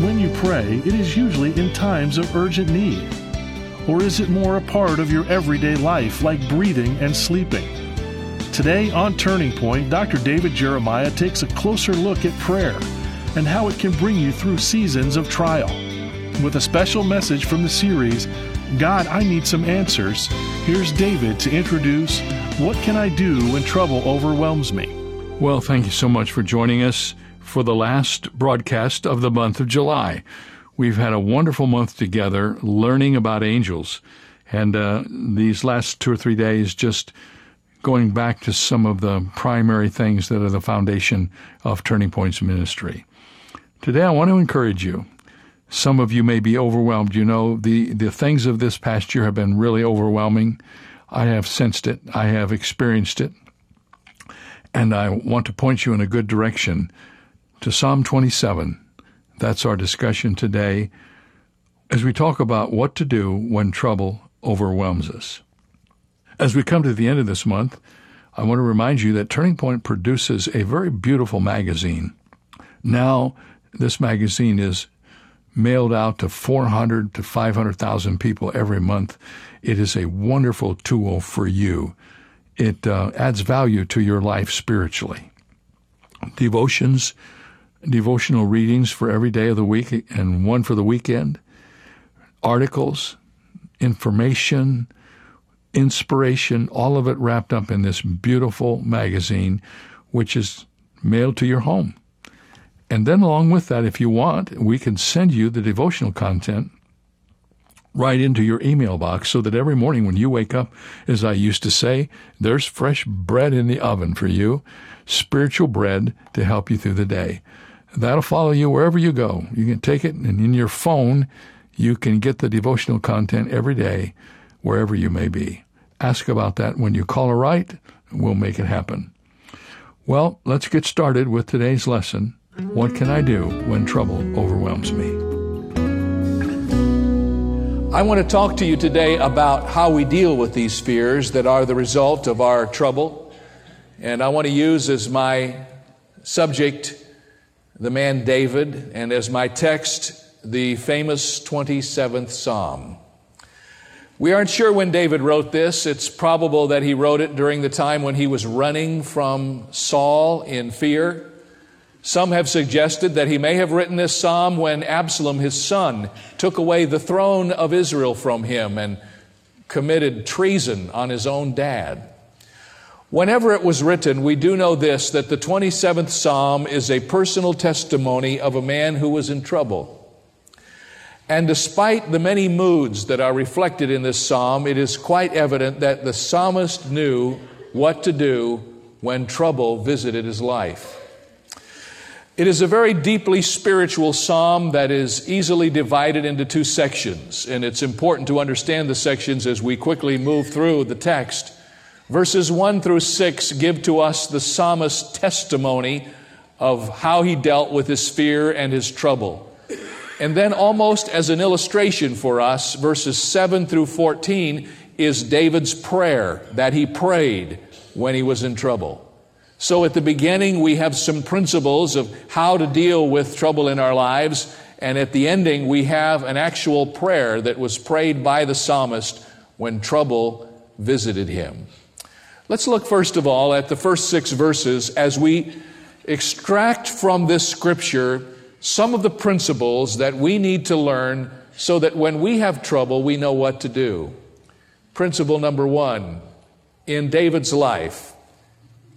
When you pray, it is usually in times of urgent need. Or is it more a part of your everyday life, like breathing and sleeping? Today on Turning Point, Dr. David Jeremiah takes a closer look at prayer and how it can bring you through seasons of trial. With a special message from the series, God, I Need Some Answers, here's David to introduce What Can I Do When Trouble Overwhelms Me? Well, thank you so much for joining us for the last broadcast of the month of July. We've had a wonderful month together learning about angels, and uh, these last two or three days just going back to some of the primary things that are the foundation of Turning Points ministry. Today, I want to encourage you. Some of you may be overwhelmed. You know, the, the things of this past year have been really overwhelming. I have sensed it, I have experienced it, and I want to point you in a good direction to Psalm 27. That's our discussion today as we talk about what to do when trouble overwhelms us. As we come to the end of this month, I want to remind you that Turning Point produces a very beautiful magazine. Now, this magazine is mailed out to 400 to 500,000 people every month. It is a wonderful tool for you. It uh, adds value to your life spiritually. Devotions devotional readings for every day of the week and one for the weekend, articles, information, inspiration, all of it wrapped up in this beautiful magazine, which is mailed to your home. And then, along with that, if you want, we can send you the devotional content right into your email box so that every morning when you wake up, as I used to say, there's fresh bread in the oven for you, spiritual bread to help you through the day. That'll follow you wherever you go. You can take it, and in your phone, you can get the devotional content every day, wherever you may be. Ask about that when you call a right. We'll make it happen. Well, let's get started with today's lesson. What can I do when trouble overwhelms me? I want to talk to you today about how we deal with these fears that are the result of our trouble. And I want to use as my subject the man David, and as my text, the famous 27th Psalm. We aren't sure when David wrote this. It's probable that he wrote it during the time when he was running from Saul in fear. Some have suggested that he may have written this psalm when Absalom, his son, took away the throne of Israel from him and committed treason on his own dad. Whenever it was written, we do know this that the 27th Psalm is a personal testimony of a man who was in trouble. And despite the many moods that are reflected in this psalm, it is quite evident that the psalmist knew what to do when trouble visited his life. It is a very deeply spiritual psalm that is easily divided into two sections, and it's important to understand the sections as we quickly move through the text. Verses 1 through 6 give to us the psalmist's testimony of how he dealt with his fear and his trouble. And then, almost as an illustration for us, verses 7 through 14 is David's prayer that he prayed when he was in trouble. So, at the beginning, we have some principles of how to deal with trouble in our lives. And at the ending, we have an actual prayer that was prayed by the psalmist when trouble visited him. Let's look first of all at the first six verses as we extract from this scripture some of the principles that we need to learn so that when we have trouble, we know what to do. Principle number one in David's life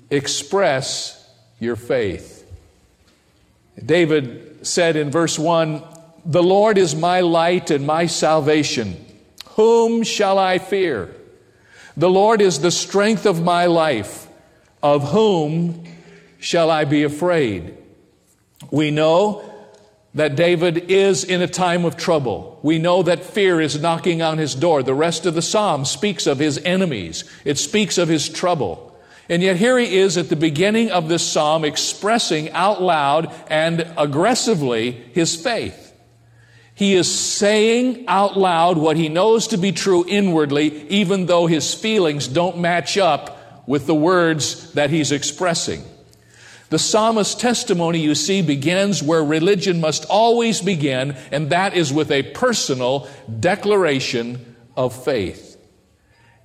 express your faith. David said in verse 1 The Lord is my light and my salvation. Whom shall I fear? The Lord is the strength of my life. Of whom shall I be afraid? We know that David is in a time of trouble. We know that fear is knocking on his door. The rest of the psalm speaks of his enemies. It speaks of his trouble. And yet here he is at the beginning of this psalm expressing out loud and aggressively his faith. He is saying out loud what he knows to be true inwardly, even though his feelings don't match up with the words that he's expressing. The psalmist's testimony, you see, begins where religion must always begin, and that is with a personal declaration of faith.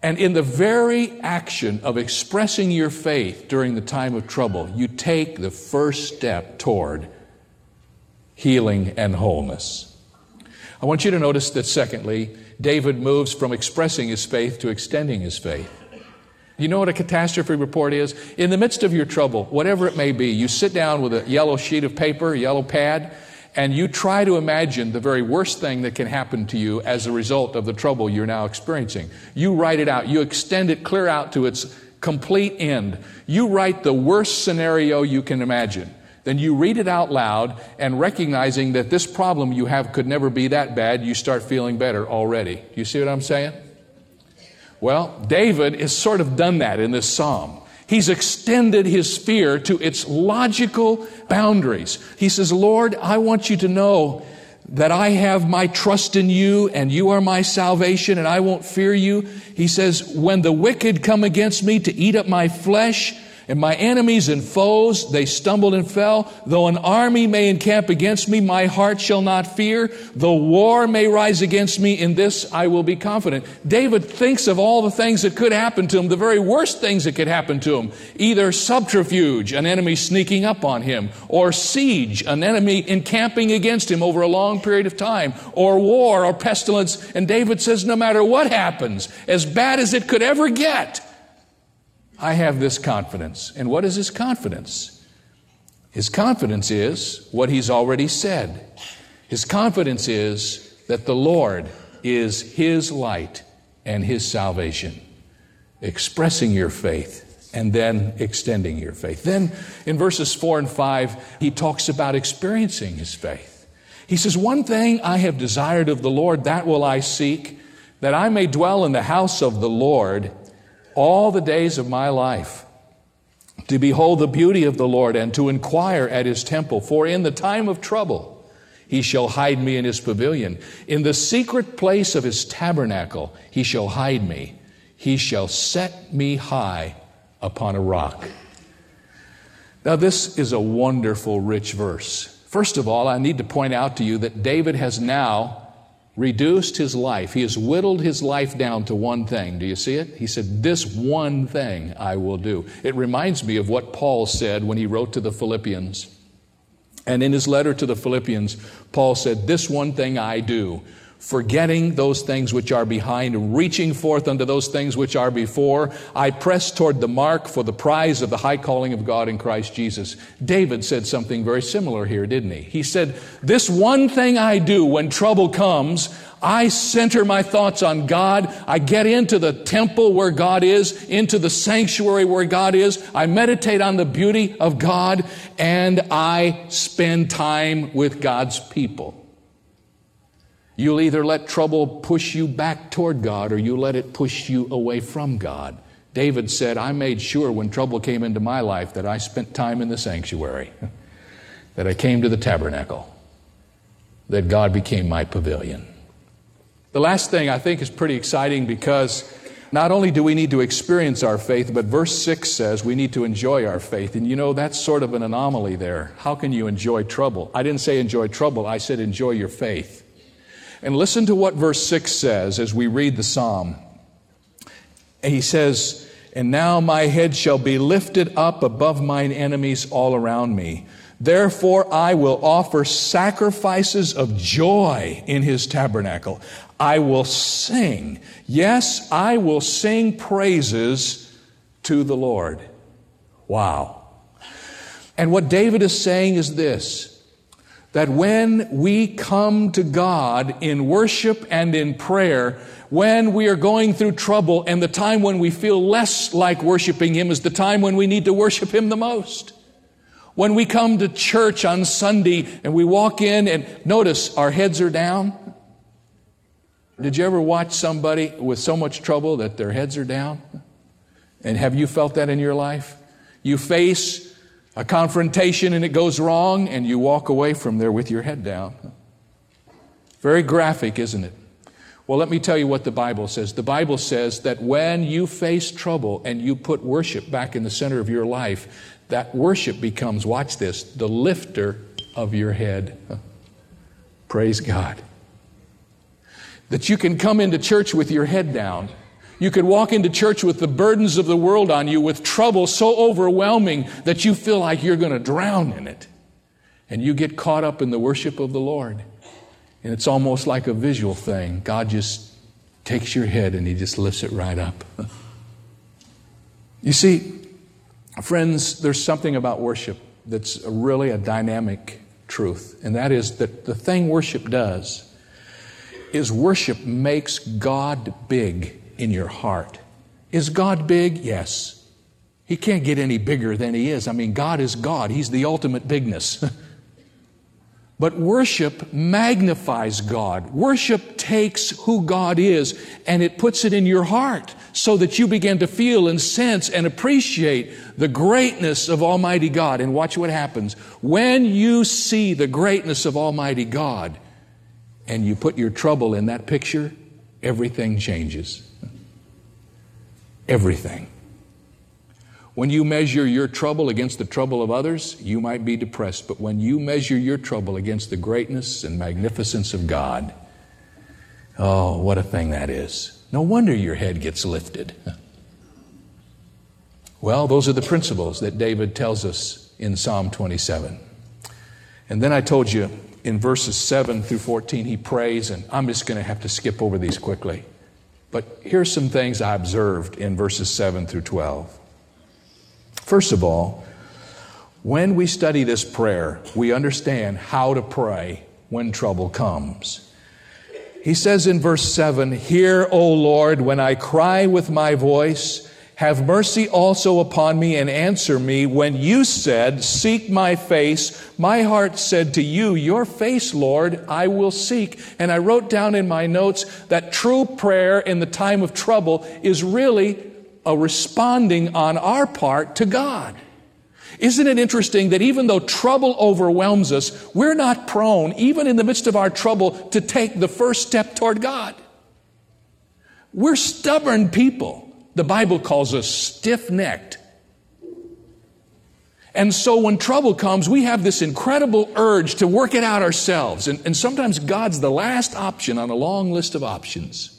And in the very action of expressing your faith during the time of trouble, you take the first step toward healing and wholeness. I want you to notice that, secondly, David moves from expressing his faith to extending his faith. You know what a catastrophe report is? In the midst of your trouble, whatever it may be, you sit down with a yellow sheet of paper, a yellow pad, and you try to imagine the very worst thing that can happen to you as a result of the trouble you're now experiencing. You write it out. You extend it clear out to its complete end. You write the worst scenario you can imagine. Then you read it out loud and recognizing that this problem you have could never be that bad, you start feeling better already. You see what I'm saying? Well, David has sort of done that in this psalm. He's extended his fear to its logical boundaries. He says, Lord, I want you to know that I have my trust in you and you are my salvation and I won't fear you. He says, when the wicked come against me to eat up my flesh, and my enemies and foes, they stumbled and fell. Though an army may encamp against me, my heart shall not fear. Though war may rise against me, in this I will be confident. David thinks of all the things that could happen to him, the very worst things that could happen to him. Either subterfuge, an enemy sneaking up on him, or siege, an enemy encamping against him over a long period of time, or war or pestilence. And David says, no matter what happens, as bad as it could ever get, I have this confidence. And what is his confidence? His confidence is what he's already said. His confidence is that the Lord is his light and his salvation. Expressing your faith and then extending your faith. Then in verses 4 and 5, he talks about experiencing his faith. He says, One thing I have desired of the Lord, that will I seek, that I may dwell in the house of the Lord all the days of my life to behold the beauty of the Lord and to inquire at his temple. For in the time of trouble, he shall hide me in his pavilion. In the secret place of his tabernacle, he shall hide me. He shall set me high upon a rock. Now, this is a wonderful, rich verse. First of all, I need to point out to you that David has now reduced his life. He has whittled his life down to one thing. Do you see it? He said, This one thing I will do. It reminds me of what Paul said when he wrote to the Philippians. And in his letter to the Philippians, Paul said, This one thing I do forgetting those things which are behind, reaching forth unto those things which are before. I press toward the mark for the prize of the high calling of God in Christ Jesus. David said something very similar here, didn't he? He said, This one thing I do when trouble comes, I center my thoughts on God. I get into the temple where God is, into the sanctuary where God is. I meditate on the beauty of God, and I spend time with God's people. You'll either let trouble push you back toward God or you let it push you away from God. David said, I made sure when trouble came into my life that I spent time in the sanctuary, that I came to the tabernacle, that God became my pavilion. The last thing I think is pretty exciting because not only do we need to experience our faith, but verse 6 says we need to enjoy our faith. And you know, that's sort of an anomaly there. How can you enjoy trouble? I didn't say enjoy trouble, I said enjoy your faith. And listen to what verse 6 says as we read the psalm. He says, And now my head shall be lifted up above mine enemies all around me. Therefore I will offer sacrifices of joy in his tabernacle. I will sing. Yes, I will sing praises to the Lord. Wow. And what David is saying is this that when we come to God in worship and in prayer, when we are going through trouble and the time when we feel less like worshiping Him is the time when we need to worship Him the most. When we come to church on Sunday and we walk in and notice our heads are down. Did you ever watch somebody with so much trouble that their heads are down? And have you felt that in your life? You face a confrontation and it goes wrong and you walk away from there with your head down. Very graphic, isn't it? Well, let me tell you what the Bible says. The Bible says that when you face trouble and you put worship back in the center of your life, that worship becomes, watch this, the lifter of your head. Praise God. That you can come into church with your head down. You could walk into church with the burdens of the world on you, with trouble so overwhelming that you feel like you're going to drown in it. And you get caught up in the worship of the Lord. And it's almost like a visual thing. God just takes your head and He just lifts it right up. you see, friends, there's something about worship that's really a dynamic truth, and that is that the thing worship does is worship makes God big in your heart. Is God big? Yes. He can't get any bigger than He is. I mean, God is God, He's the ultimate bigness. But worship magnifies God. Worship takes who God is and it puts it in your heart so that you begin to feel and sense and appreciate the greatness of Almighty God. And watch what happens. When you see the greatness of Almighty God and you put your trouble in that picture, everything changes. Everything. When you measure your trouble against the trouble of others, you might be depressed. But when you measure your trouble against the greatness and magnificence of God, oh, what a thing that is. No wonder your head gets lifted. Well, those are the principles that David tells us in Psalm 27. And then I told you in verses 7 through 14, he prays, and I'm just going to have to skip over these quickly. But here's some things I observed in verses 7 through 12. First of all, when we study this prayer, we understand how to pray when trouble comes. He says in verse 7 Hear, O Lord, when I cry with my voice. Have mercy also upon me and answer me. When you said, Seek my face, my heart said to you, Your face, Lord, I will seek. And I wrote down in my notes that true prayer in the time of trouble is really a responding on our part to God. Isn't it interesting that even though trouble overwhelms us, we're not prone, even in the midst of our trouble, to take the first step toward God? We're stubborn people. The Bible calls us stiff necked. And so when trouble comes, we have this incredible urge to work it out ourselves. And, and sometimes God's the last option on a long list of options.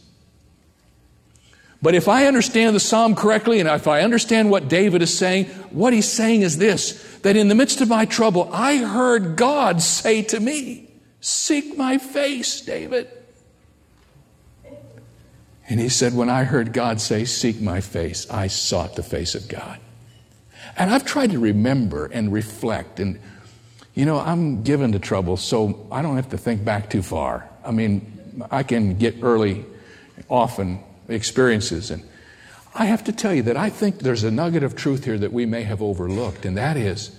But if I understand the psalm correctly and if I understand what David is saying, what he's saying is this that in the midst of my trouble, I heard God say to me, Seek my face, David. And he said, When I heard God say, Seek my face, I sought the face of God. And I've tried to remember and reflect. And, you know, I'm given to trouble, so I don't have to think back too far. I mean, I can get early, often experiences. And I have to tell you that I think there's a nugget of truth here that we may have overlooked, and that is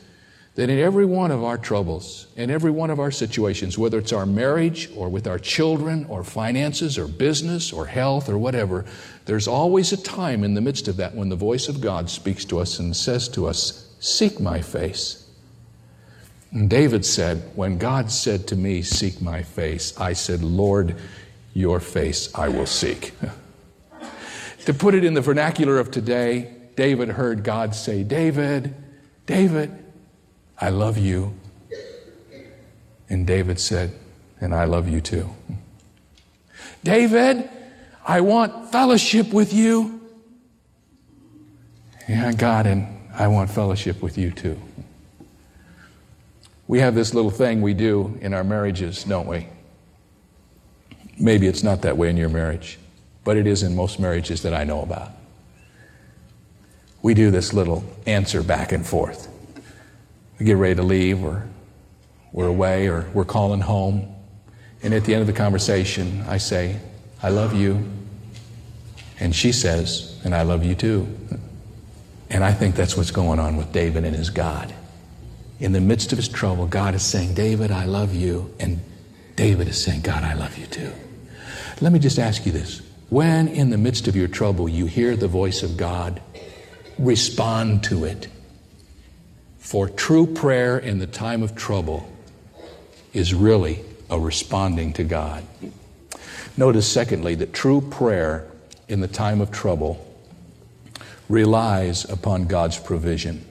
that in every one of our troubles, in every one of our situations, whether it's our marriage or with our children or finances or business or health or whatever, there's always a time in the midst of that when the voice of God speaks to us and says to us, Seek my face. And David said, When God said to me, Seek my face, I said, Lord, your face I will seek. To put it in the vernacular of today, David heard God say, David, David, I love you. And David said, And I love you too. David, I want fellowship with you. Yeah, God, and I want fellowship with you too. We have this little thing we do in our marriages, don't we? Maybe it's not that way in your marriage but it is in most marriages that I know about. We do this little answer back and forth. We get ready to leave, or we're away, or we're calling home. And at the end of the conversation, I say, I love you. And she says, and I love you too. And I think that's what's going on with David and his God. In the midst of his trouble, God is saying, David, I love you. And David is saying, God, I love you too. Let me just ask you this. When in the midst of your trouble you hear the voice of God, respond to it. For true prayer in the time of trouble is really a responding to God. Notice, secondly, that true prayer in the time of trouble relies upon God's provision.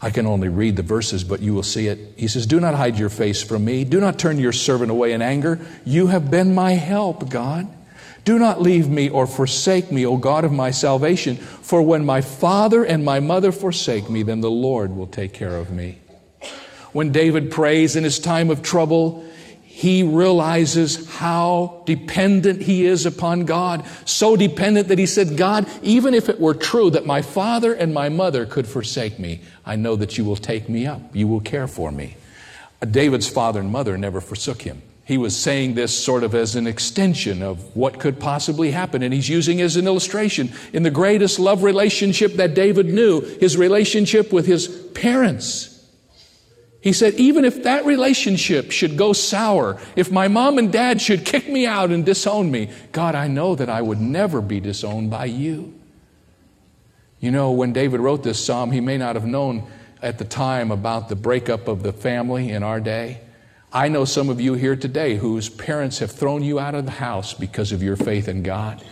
I can only read the verses, but you will see it. He says, Do not hide your face from me. Do not turn your servant away in anger. You have been my help, God. Do not leave me or forsake me, O God of my salvation, for when my father and my mother forsake me, then the Lord will take care of me. When David prays in his time of trouble, he realizes how dependent he is upon God. So dependent that he said, God, even if it were true that my father and my mother could forsake me, I know that you will take me up. You will care for me. David's father and mother never forsook him. He was saying this sort of as an extension of what could possibly happen, and he's using as an illustration in the greatest love relationship that David knew, his relationship with his parents. He said, even if that relationship should go sour, if my mom and dad should kick me out and disown me, God, I know that I would never be disowned by you. You know, when David wrote this psalm, he may not have known at the time about the breakup of the family in our day. I know some of you here today whose parents have thrown you out of the house because of your faith in God.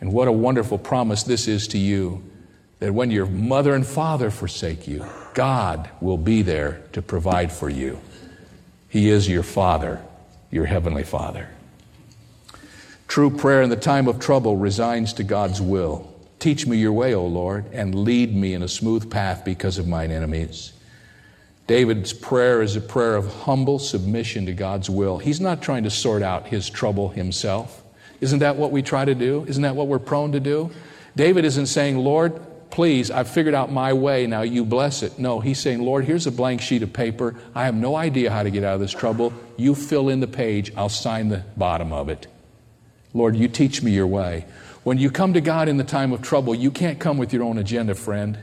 And what a wonderful promise this is to you that when your mother and father forsake you, God will be there to provide for you. He is your Father, your Heavenly Father. True prayer in the time of trouble resigns to God's will. Teach me your way, O Lord, and lead me in a smooth path because of mine enemies. David's prayer is a prayer of humble submission to God's will. He's not trying to sort out his trouble himself. Isn't that what we try to do? Isn't that what we're prone to do? David isn't saying, Lord, please, I've figured out my way, now you bless it. No, he's saying, Lord, here's a blank sheet of paper. I have no idea how to get out of this trouble. You fill in the page, I'll sign the bottom of it. Lord, you teach me your way. When you come to God in the time of trouble, you can't come with your own agenda, friend.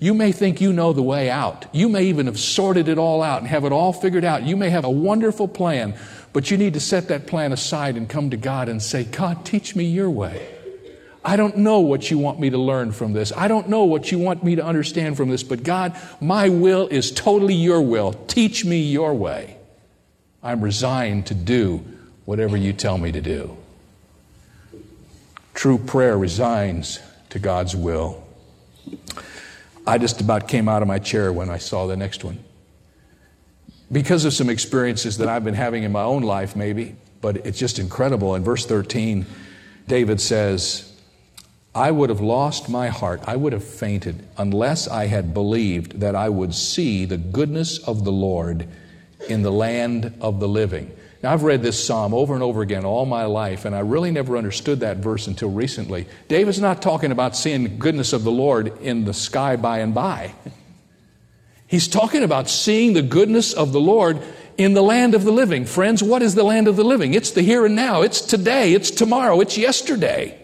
You may think you know the way out. You may even have sorted it all out and have it all figured out. You may have a wonderful plan, but you need to set that plan aside and come to God and say, God, teach me your way. I don't know what you want me to learn from this. I don't know what you want me to understand from this, but God, my will is totally your will. Teach me your way. I'm resigned to do whatever you tell me to do. True prayer resigns to God's will. I just about came out of my chair when I saw the next one. Because of some experiences that I've been having in my own life, maybe, but it's just incredible. In verse 13, David says, I would have lost my heart, I would have fainted, unless I had believed that I would see the goodness of the Lord in the land of the living. Now, I've read this psalm over and over again all my life, and I really never understood that verse until recently. David's not talking about seeing the goodness of the Lord in the sky by and by. He's talking about seeing the goodness of the Lord in the land of the living. Friends, what is the land of the living? It's the here and now. It's today. It's tomorrow. It's yesterday.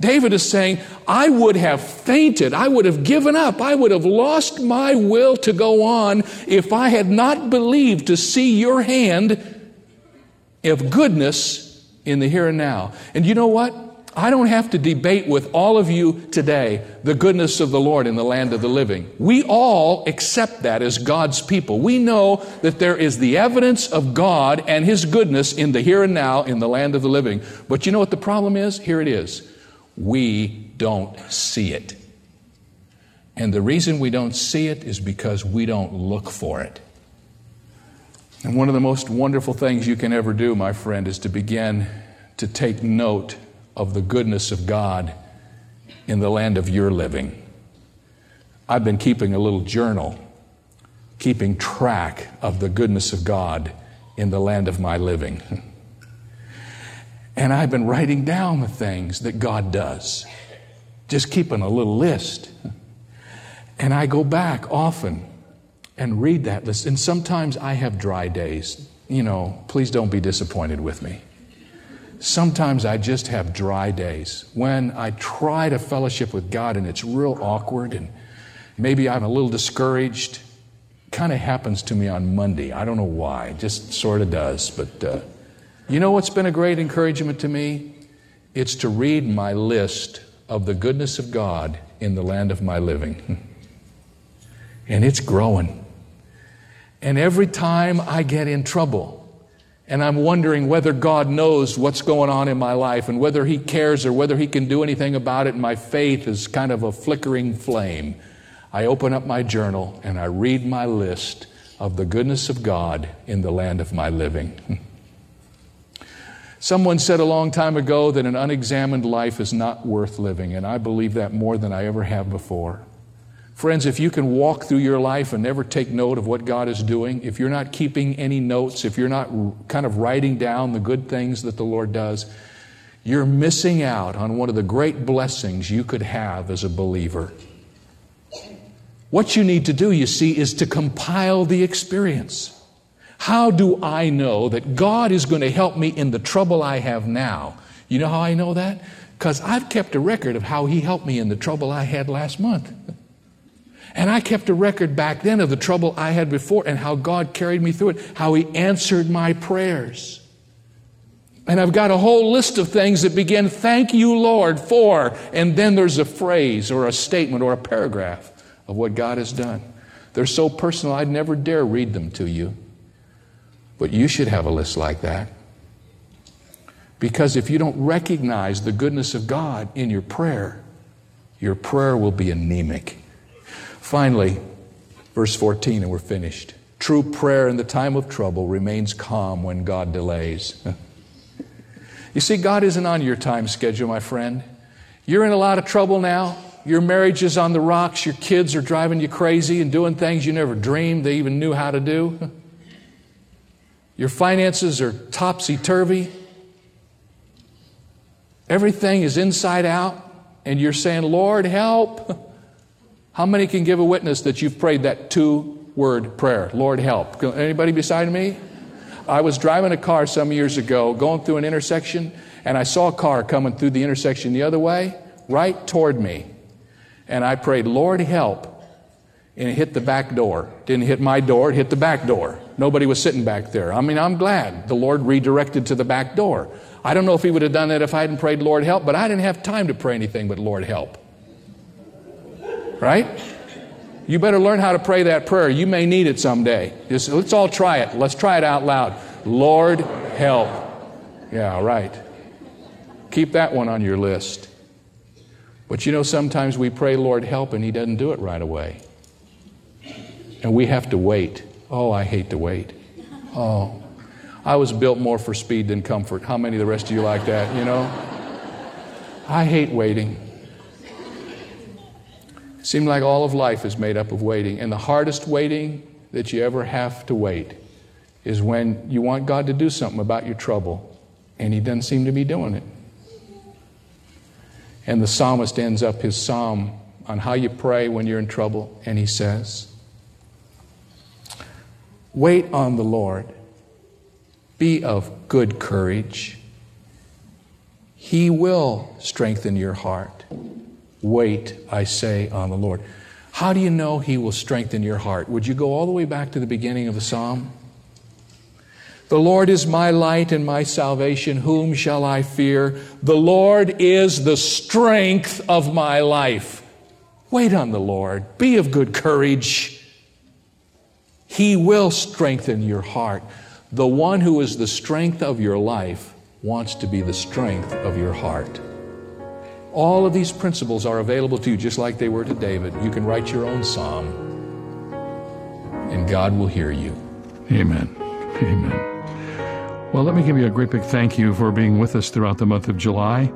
David is saying, I would have fainted. I would have given up. I would have lost my will to go on if I had not believed to see your hand of goodness in the here and now. And you know what? I don't have to debate with all of you today the goodness of the Lord in the land of the living. We all accept that as God's people. We know that there is the evidence of God and His goodness in the here and now in the land of the living. But you know what the problem is? Here it is. We don't see it. And the reason we don't see it is because we don't look for it. And one of the most wonderful things you can ever do, my friend, is to begin to take note of the goodness of God in the land of your living. I've been keeping a little journal, keeping track of the goodness of God in the land of my living. And I've been writing down the things that God does, just keeping a little list. And I go back often and read that list. And sometimes I have dry days. You know, please don't be disappointed with me. Sometimes I just have dry days when I try to fellowship with God and it's real awkward and maybe I'm a little discouraged. kind of happens to me on Monday. I don't know why, it just sort of does. But uh, you know what's been a great encouragement to me? It's to read my list of the goodness of God in the land of my living. and it's growing. And every time I get in trouble, and I'm wondering whether God knows what's going on in my life and whether He cares or whether He can do anything about it, my faith is kind of a flickering flame. I open up my journal and I read my list of the goodness of God in the land of my living. Someone said a long time ago that an unexamined life is not worth living, and I believe that more than I ever have before. Friends, if you can walk through your life and never take note of what God is doing, if you're not keeping any notes, if you're not kind of writing down the good things that the Lord does, you're missing out on one of the great blessings you could have as a believer. What you need to do, you see, is to compile the experience. How do I know that God is going to help me in the trouble I have now? You know how I know that? Because I've kept a record of how He helped me in the trouble I had last month. And I kept a record back then of the trouble I had before and how God carried me through it, how He answered my prayers. And I've got a whole list of things that begin, Thank you, Lord, for, and then there's a phrase or a statement or a paragraph of what God has done. They're so personal, I'd never dare read them to you. But you should have a list like that. Because if you don't recognize the goodness of God in your prayer, your prayer will be anemic. Finally, verse 14, and we're finished. True prayer in the time of trouble remains calm when God delays. you see, God isn't on your time schedule, my friend. You're in a lot of trouble now. Your marriage is on the rocks. Your kids are driving you crazy and doing things you never dreamed they even knew how to do. Your finances are topsy turvy. Everything is inside out, and you're saying, Lord, help. How many can give a witness that you've prayed that two word prayer, Lord, help? Anybody beside me? I was driving a car some years ago, going through an intersection, and I saw a car coming through the intersection the other way, right toward me. And I prayed, Lord, help and it hit the back door. Didn't hit my door, it hit the back door. Nobody was sitting back there. I mean, I'm glad the Lord redirected to the back door. I don't know if He would have done that if I hadn't prayed, Lord, help, but I didn't have time to pray anything but, Lord, help. Right? You better learn how to pray that prayer. You may need it someday. Just, let's all try it. Let's try it out loud. Lord, help. Yeah, right. Keep that one on your list. But you know, sometimes we pray, Lord, help, and He doesn't do it right away. And we have to wait. Oh, I hate to wait. Oh, I was built more for speed than comfort. How many of the rest of you like that, you know? I hate waiting. Seems like all of life is made up of waiting. And the hardest waiting that you ever have to wait is when you want God to do something about your trouble and He doesn't seem to be doing it. And the psalmist ends up his psalm on how you pray when you're in trouble, and he says, Wait on the Lord. Be of good courage. He will strengthen your heart. Wait, I say, on the Lord. How do you know He will strengthen your heart? Would you go all the way back to the beginning of the psalm? The Lord is my light and my salvation. Whom shall I fear? The Lord is the strength of my life. Wait on the Lord. Be of good courage. He will strengthen your heart. The one who is the strength of your life wants to be the strength of your heart. All of these principles are available to you just like they were to David. You can write your own psalm, and God will hear you. Amen. Amen. Well, let me give you a great big thank you for being with us throughout the month of July.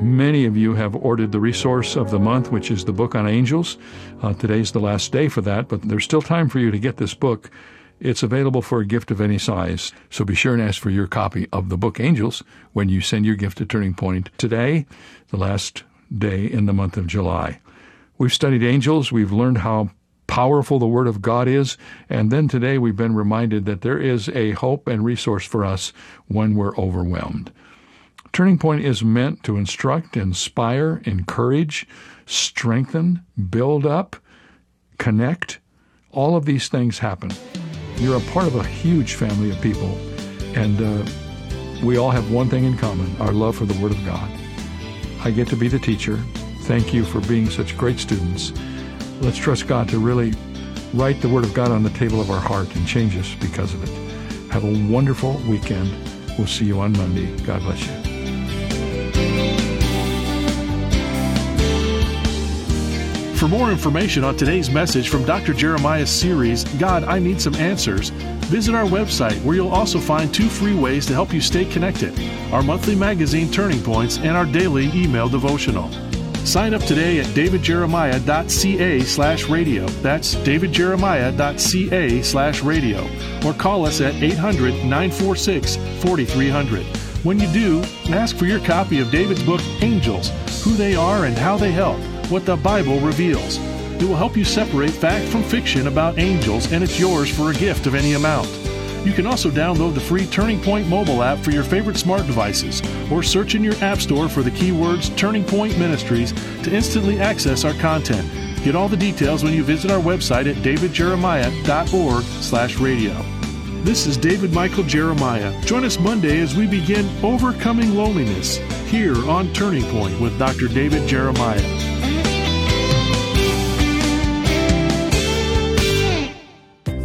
Many of you have ordered the resource of the month, which is the book on angels. Uh, today's the last day for that, but there's still time for you to get this book. It's available for a gift of any size, so be sure and ask for your copy of the book Angels when you send your gift to Turning Point today, the last day in the month of July. We've studied angels, we've learned how powerful the Word of God is, and then today we've been reminded that there is a hope and resource for us when we're overwhelmed. Turning Point is meant to instruct, inspire, encourage, strengthen, build up, connect, all of these things happen. You're a part of a huge family of people, and uh, we all have one thing in common our love for the Word of God. I get to be the teacher. Thank you for being such great students. Let's trust God to really write the Word of God on the table of our heart and change us because of it. Have a wonderful weekend. We'll see you on Monday. God bless you. For more information on today's message from Dr. Jeremiah's series, God, I Need Some Answers, visit our website where you'll also find two free ways to help you stay connected our monthly magazine Turning Points and our daily email devotional. Sign up today at davidjeremiah.ca slash radio. That's davidjeremiah.ca slash radio. Or call us at 800 946 4300. When you do, ask for your copy of David's book, Angels Who They Are and How They Help what the Bible reveals. It will help you separate fact from fiction about angels, and it's yours for a gift of any amount. You can also download the free Turning Point mobile app for your favorite smart devices, or search in your app store for the keywords Turning Point Ministries to instantly access our content. Get all the details when you visit our website at davidjeremiah.org slash radio. This is David Michael Jeremiah. Join us Monday as we begin Overcoming Loneliness here on Turning Point with Dr. David Jeremiah.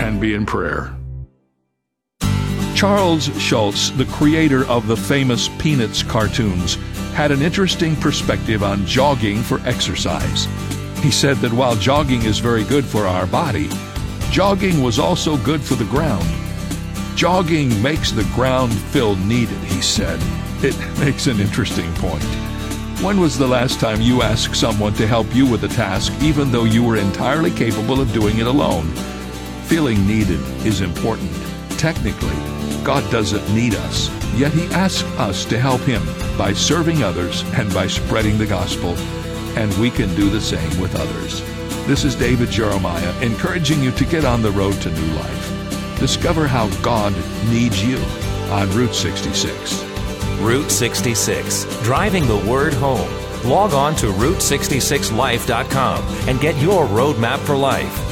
and be in prayer. Charles Schulz, the creator of the famous Peanuts cartoons, had an interesting perspective on jogging for exercise. He said that while jogging is very good for our body, jogging was also good for the ground. Jogging makes the ground feel needed, he said. It makes an interesting point. When was the last time you asked someone to help you with a task even though you were entirely capable of doing it alone? Feeling needed is important. Technically, God doesn't need us, yet He asks us to help Him by serving others and by spreading the gospel, and we can do the same with others. This is David Jeremiah encouraging you to get on the road to new life. Discover how God needs you on Route 66. Route 66, driving the word home. Log on to Route66Life.com and get your roadmap for life.